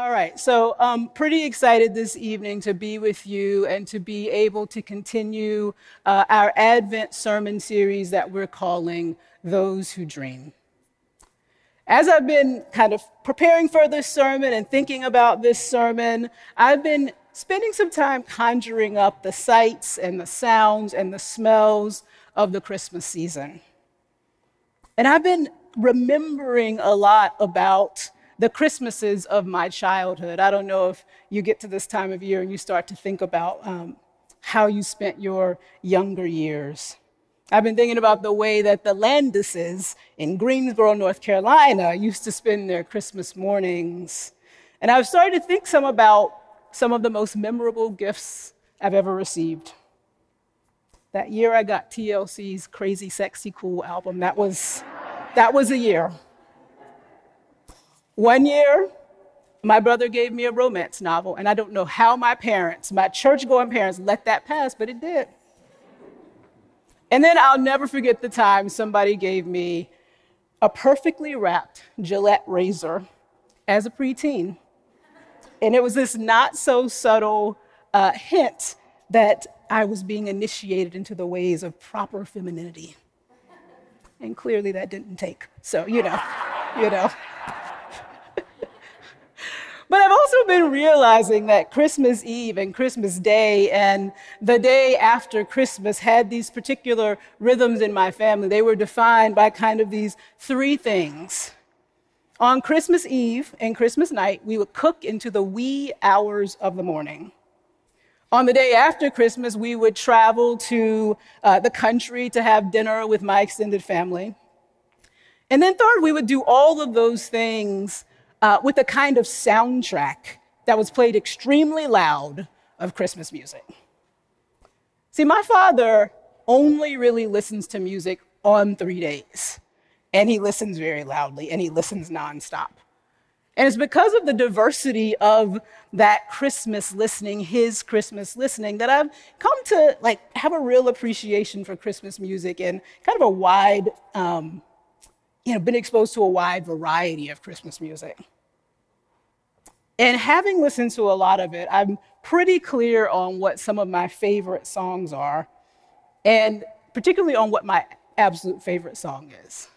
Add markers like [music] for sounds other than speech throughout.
All right, so I'm pretty excited this evening to be with you and to be able to continue uh, our Advent sermon series that we're calling Those Who Dream. As I've been kind of preparing for this sermon and thinking about this sermon, I've been spending some time conjuring up the sights and the sounds and the smells of the Christmas season. And I've been remembering a lot about the Christmases of my childhood. I don't know if you get to this time of year and you start to think about um, how you spent your younger years. I've been thinking about the way that the Landises in Greensboro, North Carolina, used to spend their Christmas mornings. And I've started to think some about some of the most memorable gifts I've ever received. That year I got TLC's Crazy Sexy Cool album, that was, that was a year. One year, my brother gave me a romance novel, and I don't know how my parents, my church going parents, let that pass, but it did. And then I'll never forget the time somebody gave me a perfectly wrapped Gillette razor as a preteen. And it was this not so subtle uh, hint that I was being initiated into the ways of proper femininity. And clearly that didn't take. So, you know, you know. But I've also been realizing that Christmas Eve and Christmas Day and the day after Christmas had these particular rhythms in my family. They were defined by kind of these three things. On Christmas Eve and Christmas night, we would cook into the wee hours of the morning. On the day after Christmas, we would travel to uh, the country to have dinner with my extended family. And then, third, we would do all of those things uh, with a kind of soundtrack that was played extremely loud of Christmas music. See, my father only really listens to music on three days, and he listens very loudly, and he listens nonstop. And it's because of the diversity of that Christmas listening, his Christmas listening, that I've come to like have a real appreciation for Christmas music and kind of a wide um, you know, been exposed to a wide variety of Christmas music. And having listened to a lot of it, I'm pretty clear on what some of my favorite songs are, and particularly on what my absolute favorite song is.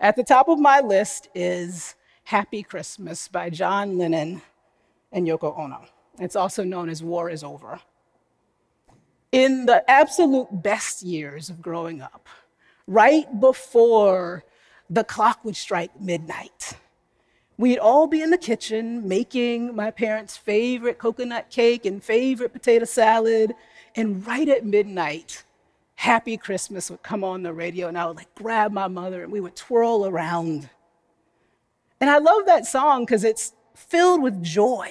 At the top of my list is Happy Christmas by John Lennon and Yoko Ono. It's also known as War is Over. In the absolute best years of growing up, right before the clock would strike midnight. We'd all be in the kitchen making my parents' favorite coconut cake and favorite potato salad. And right at midnight, Happy Christmas would come on the radio, and I would like grab my mother and we would twirl around. And I love that song because it's filled with joy.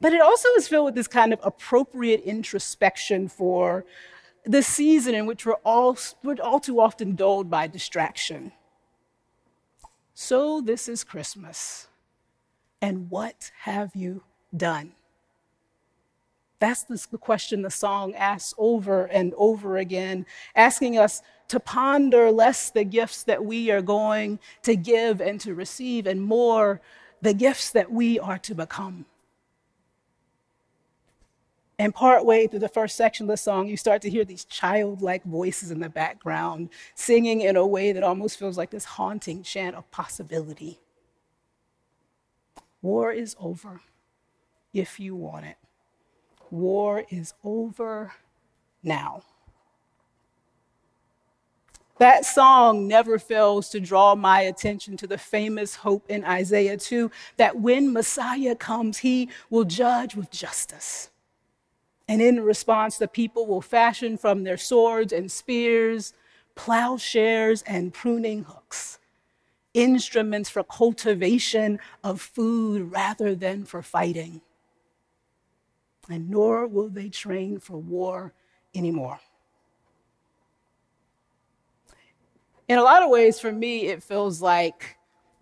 But it also is filled with this kind of appropriate introspection for the season in which we're all, we're all too often dulled by distraction. So this is Christmas. And what have you done? That's the question the song asks over and over again, asking us to ponder less the gifts that we are going to give and to receive, and more the gifts that we are to become. And partway through the first section of the song, you start to hear these childlike voices in the background singing in a way that almost feels like this haunting chant of possibility. War is over if you want it. War is over now. That song never fails to draw my attention to the famous hope in Isaiah 2 that when Messiah comes, he will judge with justice. And in response, the people will fashion from their swords and spears, plowshares and pruning hooks, instruments for cultivation of food rather than for fighting. And nor will they train for war anymore. In a lot of ways, for me, it feels like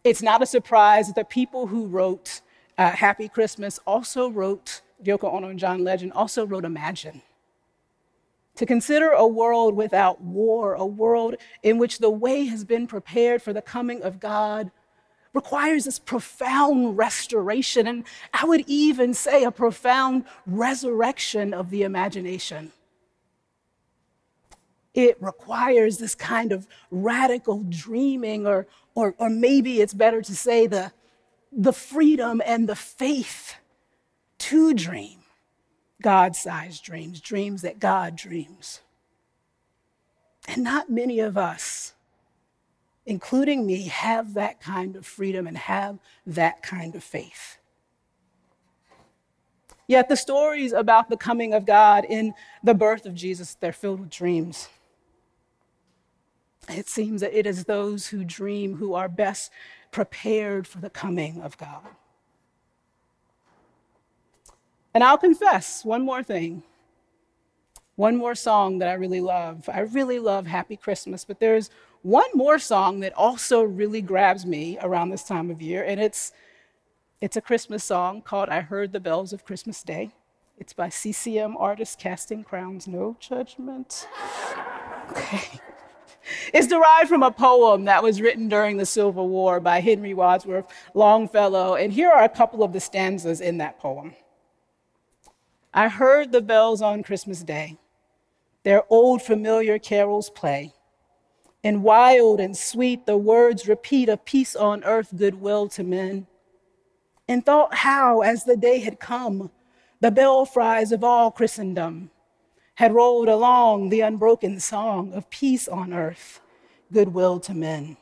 it's not a surprise that the people who wrote uh, Happy Christmas also wrote Yoko Ono and John Lennon also wrote Imagine. To consider a world without war, a world in which the way has been prepared for the coming of God requires this profound restoration, and I would even say a profound resurrection of the imagination. It requires this kind of radical dreaming, or, or, or maybe it's better to say the, the freedom and the faith to dream God sized dreams, dreams that God dreams. And not many of us, including me, have that kind of freedom and have that kind of faith. Yet the stories about the coming of God in the birth of Jesus, they're filled with dreams. It seems that it is those who dream who are best prepared for the coming of God. And I'll confess one more thing. One more song that I really love. I really love Happy Christmas, but there's one more song that also really grabs me around this time of year, and it's it's a Christmas song called I Heard the Bells of Christmas Day. It's by CCM artist Casting Crowns. No judgment. Okay. It's derived from a poem that was written during the Civil War by Henry Wadsworth Longfellow, and here are a couple of the stanzas in that poem. I heard the bells on Christmas Day, their old familiar carols play. And wild and sweet the words repeat of peace on earth, goodwill to men. And thought how, as the day had come, the belfries of all Christendom had rolled along the unbroken song of peace on earth, goodwill to men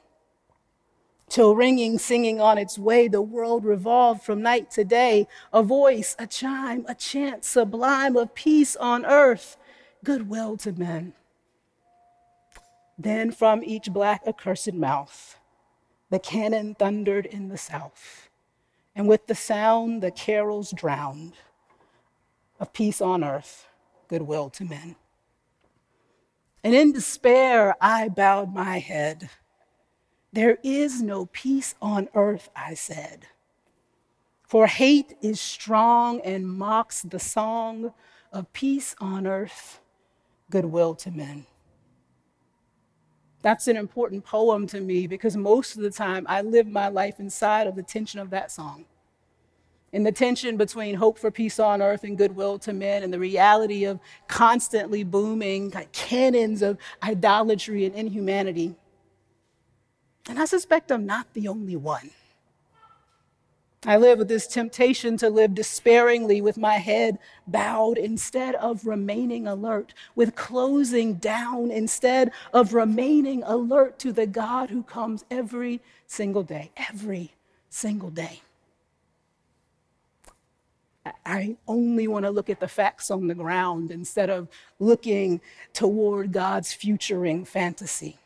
till ringing, singing on its way, the world revolved from night to day. A voice, a chime, a chant sublime of peace on earth, goodwill to men. Then from each black accursed mouth, the cannon thundered in the south, and with the sound the carols drowned of peace on earth, goodwill to men. And in despair, I bowed my head there is no peace on earth, I said. For hate is strong and mocks the song of peace on earth, goodwill to men. That's an important poem to me because most of the time I live my life inside of the tension of that song. In the tension between hope for peace on earth and goodwill to men and the reality of constantly booming cannons of idolatry and inhumanity. And I suspect I'm not the only one. I live with this temptation to live despairingly with my head bowed instead of remaining alert, with closing down instead of remaining alert to the God who comes every single day, every single day. I only want to look at the facts on the ground instead of looking toward God's futuring fantasy.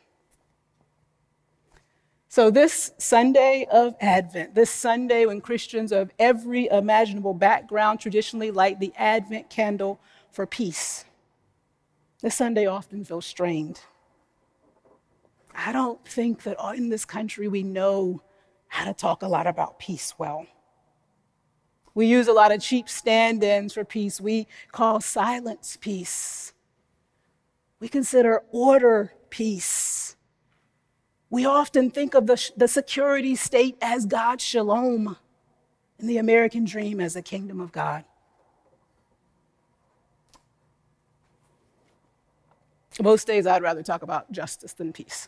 So, this Sunday of Advent, this Sunday when Christians of every imaginable background traditionally light the Advent candle for peace, this Sunday often feels strained. I don't think that in this country we know how to talk a lot about peace well. We use a lot of cheap stand ins for peace. We call silence peace. We consider order peace. We often think of the, the security state as God's shalom and the American dream as a kingdom of God. Most days, I'd rather talk about justice than peace.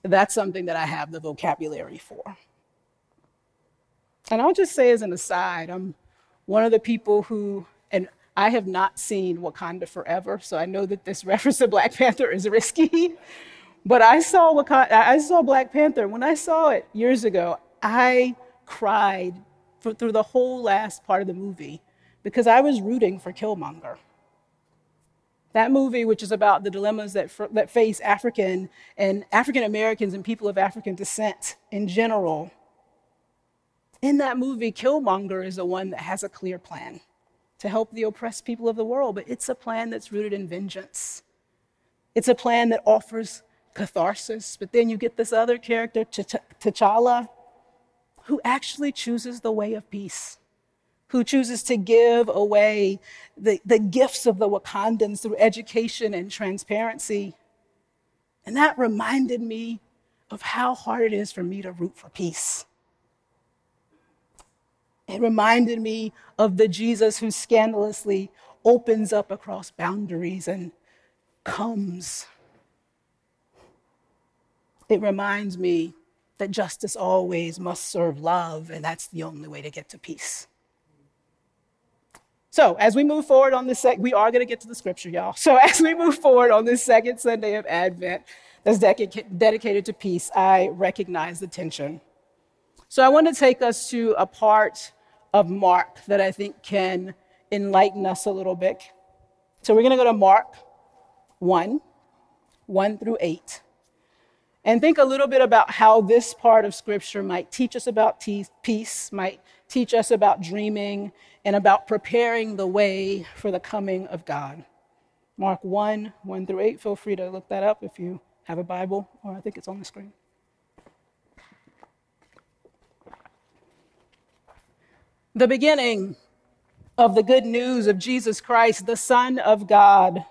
That's something that I have the vocabulary for. And I'll just say as an aside, I'm one of the people who, and I have not seen Wakanda Forever, so I know that this [laughs] reference to Black Panther is risky. But I saw Wakanda, I saw Black Panther. When I saw it years ago, I cried for, through the whole last part of the movie because I was rooting for Killmonger. That movie, which is about the dilemmas that, that face African and African Americans and people of African descent in general. In that movie, Killmonger is the one that has a clear plan to help the oppressed people of the world, but it's a plan that's rooted in vengeance. It's a plan that offers catharsis. But then you get this other character, T'Challa, who actually chooses the way of peace, who chooses to give away the, the gifts of the Wakandans through education and transparency. And that reminded me of how hard it is for me to root for peace. It reminded me of the Jesus who scandalously opens up across boundaries and comes. It reminds me that justice always must serve love, and that's the only way to get to peace. So, as we move forward on this, sec- we are going to get to the scripture, y'all. So, [laughs] as we move forward on this second Sunday of Advent that's dedicated to peace, I recognize the tension. So, I want to take us to a part of Mark that I think can enlighten us a little bit. So, we're going to go to Mark 1 1 through 8 and think a little bit about how this part of scripture might teach us about peace, might teach us about dreaming, and about preparing the way for the coming of God. Mark 1 1 through 8. Feel free to look that up if you have a Bible, or I think it's on the screen. The beginning of the good news of Jesus Christ, the Son of God.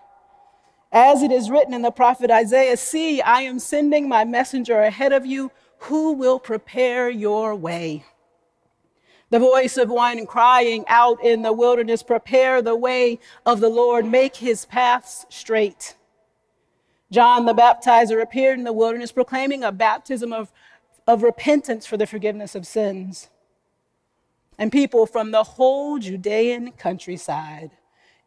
As it is written in the prophet Isaiah See, I am sending my messenger ahead of you who will prepare your way. The voice of one crying out in the wilderness, Prepare the way of the Lord, make his paths straight. John the baptizer appeared in the wilderness proclaiming a baptism of, of repentance for the forgiveness of sins. And people from the whole Judean countryside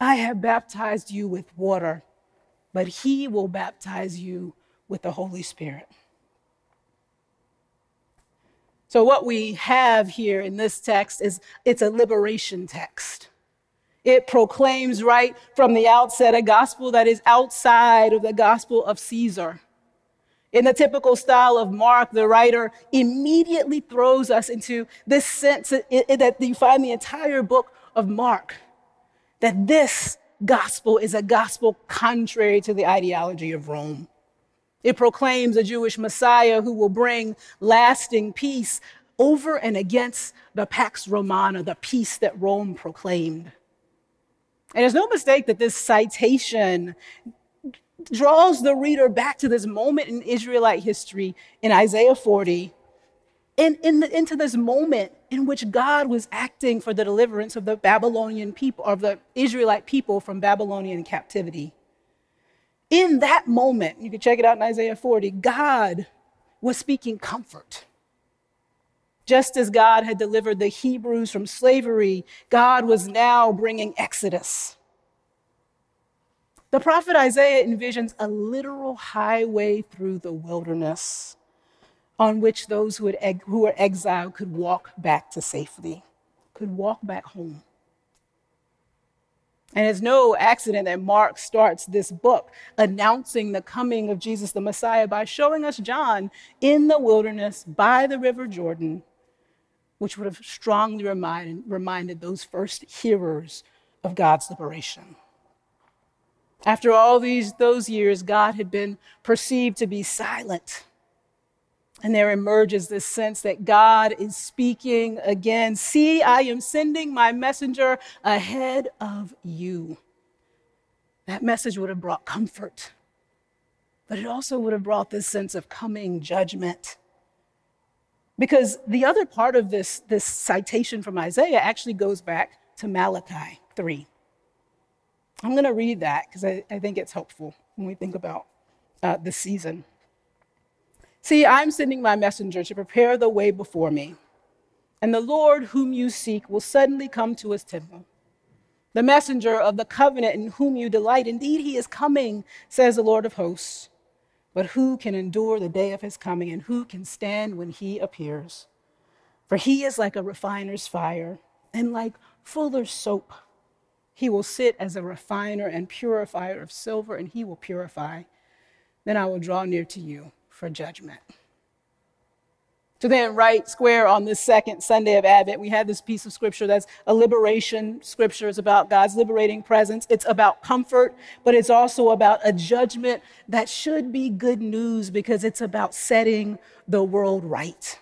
I have baptized you with water, but he will baptize you with the Holy Spirit. So, what we have here in this text is it's a liberation text. It proclaims right from the outset a gospel that is outside of the gospel of Caesar. In the typical style of Mark, the writer immediately throws us into this sense that you find the entire book of Mark that this gospel is a gospel contrary to the ideology of Rome. It proclaims a Jewish Messiah who will bring lasting peace over and against the Pax Romana, the peace that Rome proclaimed. And there's no mistake that this citation draws the reader back to this moment in Israelite history in Isaiah 40 in, in the, into this moment in which God was acting for the deliverance of the Babylonian people, of the Israelite people from Babylonian captivity in that moment, you can check it out in Isaiah 40, God was speaking comfort. Just as God had delivered the Hebrews from slavery, God was now bringing exodus. The prophet Isaiah envisions a literal highway through the wilderness on which those who, had, who were exiled could walk back to safety, could walk back home. And it's no accident that Mark starts this book announcing the coming of Jesus the Messiah by showing us John in the wilderness by the River Jordan, which would have strongly reminded, reminded those first hearers of God's liberation. After all these those years, God had been perceived to be silent and there emerges this sense that God is speaking again. See, I am sending my messenger ahead of you. That message would have brought comfort, but it also would have brought this sense of coming judgment. Because the other part of this, this citation from Isaiah actually goes back to Malachi 3. I'm going to read that because I, I, think it's helpful when we think about uh, the season. See, I'm sending my messenger to prepare the way before me, and the Lord whom you seek will suddenly come to his temple. The messenger of the covenant in whom you delight, indeed, he is coming, says the Lord of hosts. But who can endure the day of his coming, and who can stand when he appears? For he is like a refiner's fire, and like fuller's soap. He will sit as a refiner and purifier of silver, and he will purify. Then I will draw near to you for judgment. To then, right square on this second Sunday of Advent, we have this piece of scripture that's a liberation scripture. It's about God's liberating presence. It's about comfort, but it's also about a judgment that should be good news because it's about setting the world right.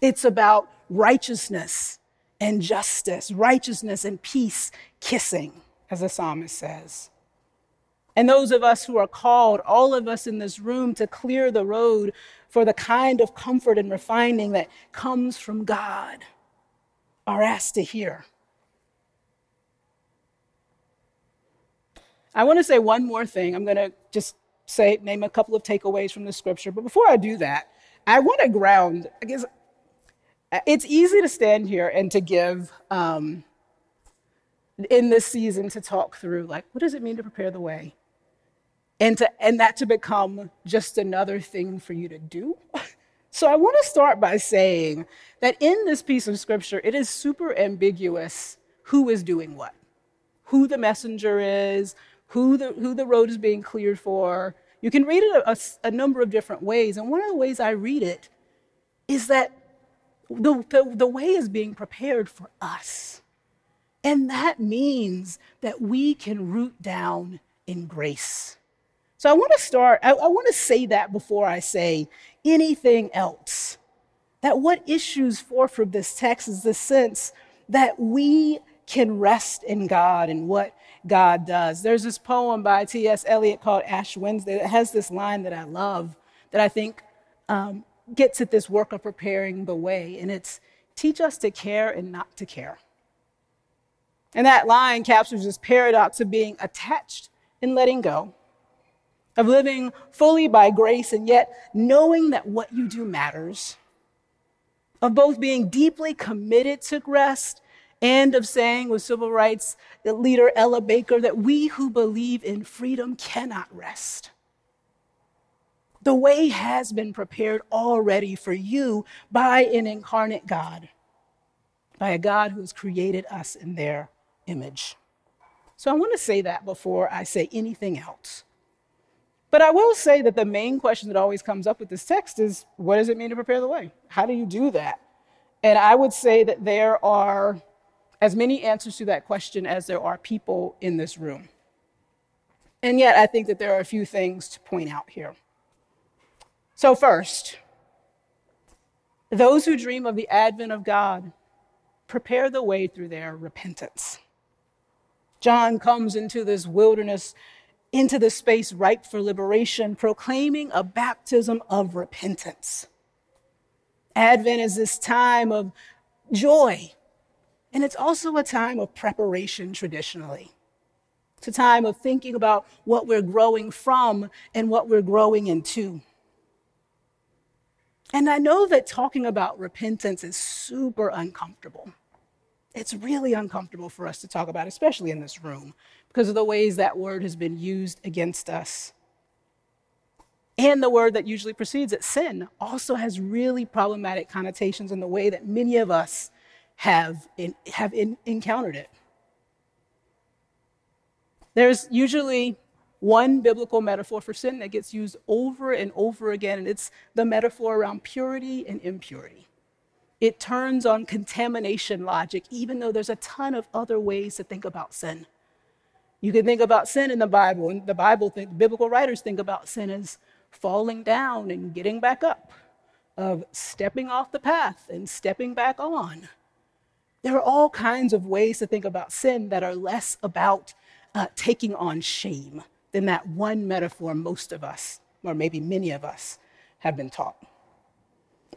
It's about righteousness and justice, righteousness and peace kissing, as the psalmist says. And those of us who are called, all of us in this room, to clear the road for the kind of comfort and refining that comes from God are asked to hear. I want to say one more thing. I'm going to just say, name a couple of takeaways from the scripture. But before I do that, I want to ground, I guess it's easy to stand here and to give um, in this season to talk through like what does it mean to prepare the way and to and that to become just another thing for you to do. [laughs] So i want to start by saying that in this piece of scripture it is super ambiguous who is doing what. Who the messenger is who the who the road is being cleared for. You can read it a, a, a number of different ways and one of the ways i read it is that the, the, the way is being prepared for us. And that means that we can root down in grace so I want to start, I, I want to say that before I say anything else. That what issues forth from this text is the sense that we can rest in God and what God does. There's this poem by T.S. Eliot called Ash Wednesday that has this line that I love that I think um, gets at this work of preparing the way. And it's teach us to care and not to care. And that line captures this paradox of being attached and letting go of living fully by grace and yet knowing that what you do matters, of both being deeply committed to rest and of saying with civil rights leader Ella Baker that we who believe in freedom cannot rest. The way has been prepared already for you by an incarnate God, by a God who has created us in their image. So I want to say that before I say anything else. But I will say that the main question that always comes up with this text is what does it mean to prepare the way? How do you do that? And I would say that there are as many answers to that question as there are people in this room. And yet, I think that there are a few things to point out here. So, first, those who dream of the advent of God prepare the way through their repentance. John comes into this wilderness into the space ripe for liberation, proclaiming a baptism of repentance. Advent is this time of joy, and it's also a time of preparation traditionally. It's a time of thinking about what we're growing from and what we're growing into. And I know that talking about repentance is super uncomfortable. It's really uncomfortable for us to talk about, especially in this room, because of the ways that word has been used against us. And the word that usually precedes it, sin, also has really problematic connotations in the way that many of us have, in, have in, encountered it. There's usually one biblical metaphor for sin that gets used over and over again, and it's the metaphor around purity and impurity. It turns on contamination logic, even though there's a ton of other ways to think about sin. You can think about sin in the Bible, and the Bible, think, biblical writers think about sin as falling down and getting back up, of stepping off the path and stepping back on. There are all kinds of ways to think about sin that are less about uh, taking on shame than that one metaphor most of us, or maybe many of us, have been taught.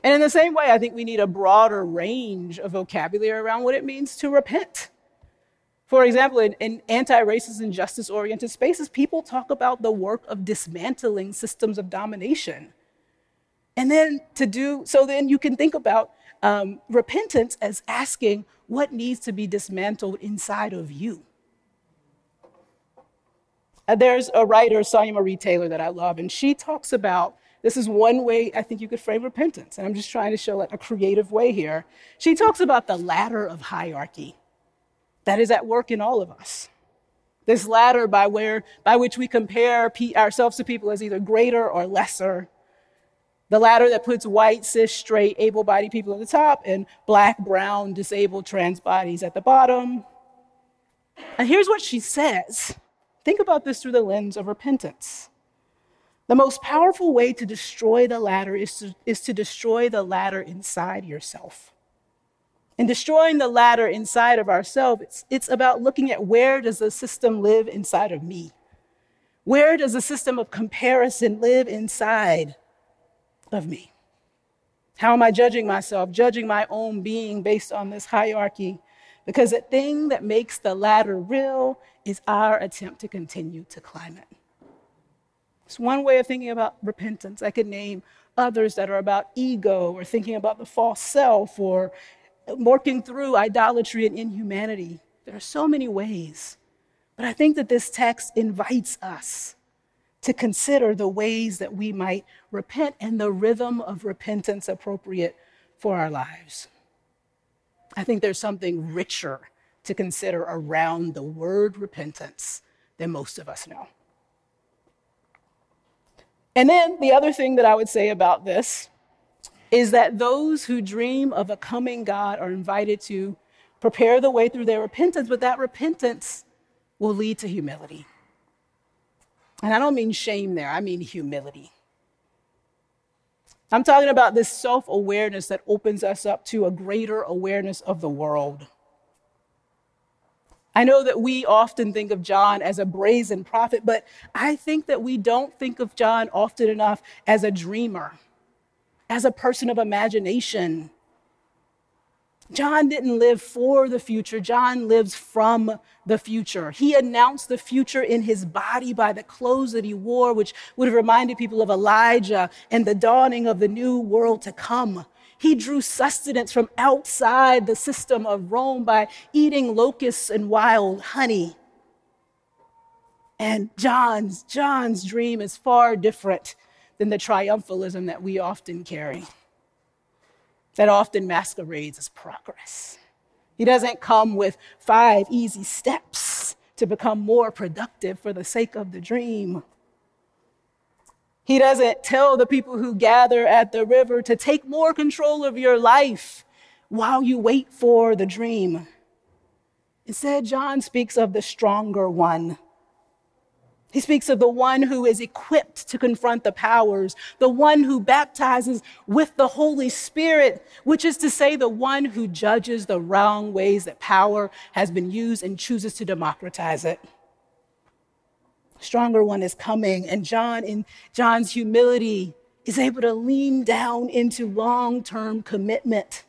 And in the same way, I think we need a broader range of vocabulary around what it means to repent. For example, in, in anti racist and justice oriented spaces, people talk about the work of dismantling systems of domination. And then to do so, then you can think about um, repentance as asking what needs to be dismantled inside of you. Uh, there's a writer, Sonya Marie Taylor, that I love, and she talks about this is one way I think you could frame repentance. And I'm just trying to show like a creative way here. She talks about the ladder of hierarchy that is at work in all of us. This ladder by, where, by which we compare ourselves to people as either greater or lesser. The ladder that puts white, cis, straight, able bodied people at the top and black, brown, disabled, trans bodies at the bottom. And here's what she says think about this through the lens of repentance. The most powerful way to destroy the ladder is to, is to destroy the ladder inside yourself. In destroying the ladder inside of ourselves, it's, it's about looking at where does the system live inside of me? Where does the system of comparison live inside of me? How am I judging myself, judging my own being based on this hierarchy? Because the thing that makes the ladder real is our attempt to continue to climb it. It's one way of thinking about repentance. I could name others that are about ego or thinking about the false self or working through idolatry and inhumanity. There are so many ways. But I think that this text invites us to consider the ways that we might repent and the rhythm of repentance appropriate for our lives. I think there's something richer to consider around the word repentance than most of us know. And then the other thing that I would say about this is that those who dream of a coming God are invited to prepare the way through their repentance, but that repentance will lead to humility. And I don't mean shame there, I mean humility. I'm talking about this self awareness that opens us up to a greater awareness of the world. I know that we often think of John as a brazen prophet, but I think that we don't think of John often enough as a dreamer as a person of imagination. John didn't live for the future, John lives from the future. He announced the future in his body by the clothes that he wore, which would have reminded people of Elijah and the dawning of the new world to come. He drew sustenance from outside the system of Rome by eating locusts and wild honey. And John's, John's dream is far different than the triumphalism that we often carry, that often masquerades as progress. He doesn't come with five easy steps to become more productive for the sake of the dream. He doesn't tell the people who gather at the river to take more control of your life while you wait for the dream. Instead, John speaks of the stronger one he speaks of the one who is equipped to confront the powers, the one who baptizes with the Holy Spirit, which is to say, the one who judges the wrong ways that power has been used and chooses to democratize it. Stronger one is coming, and John, in John's humility, is able to lean down into long term commitment.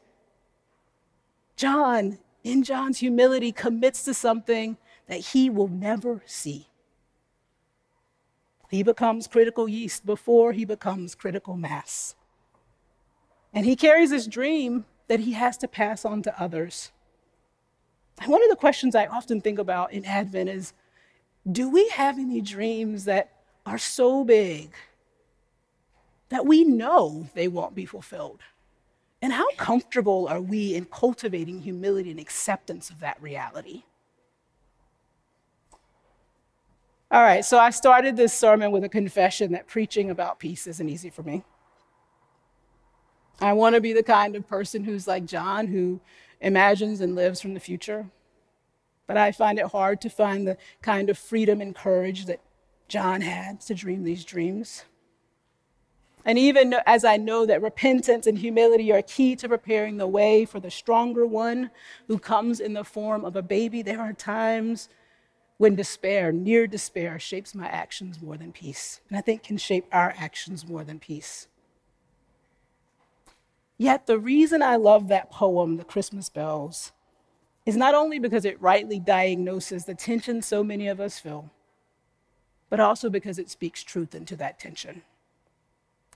John, in John's humility, commits to something that he will never see. He becomes critical yeast before he becomes critical mass. And he carries this dream that he has to pass on to others. One of the questions I often think about in Advent is do we have any dreams that are so big that we know they won't be fulfilled? And how comfortable are we in cultivating humility and acceptance of that reality? All right, so I started this sermon with a confession that preaching about peace isn't easy for me. I want to be the kind of person who's like John, who imagines and lives from the future. But I find it hard to find the kind of freedom and courage that John had to dream these dreams. And even as I know that repentance and humility are key to preparing the way for the stronger one who comes in the form of a baby, there are times when despair, near despair, shapes my actions more than peace, and I think can shape our actions more than peace. Yet the reason I love that poem, The Christmas Bells, is not only because it rightly diagnoses the tension so many of us feel, but also because it speaks truth into that tension.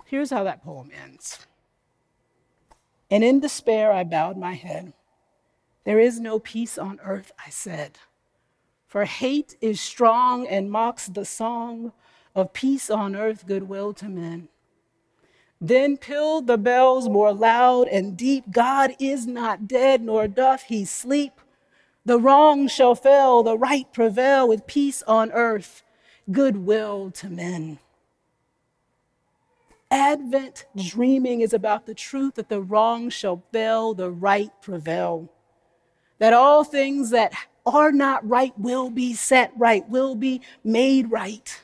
Here's how that poem ends. And in despair, I bowed my head. There is no peace on earth, I said. For hate is strong and mocks the song of peace on earth, goodwill to men. Then pealed the bells more loud and deep God is not dead, nor doth he sleep. The wrong shall fail, the right prevail with peace on earth, goodwill to men. Advent dreaming is about the truth that the wrong shall fail, the right prevail. That all things that are not right will be set right, will be made right.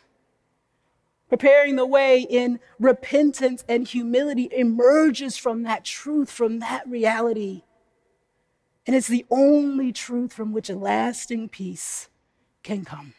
Preparing the way in repentance and humility emerges from that truth, from that reality. And it's the only truth from which a lasting peace can come.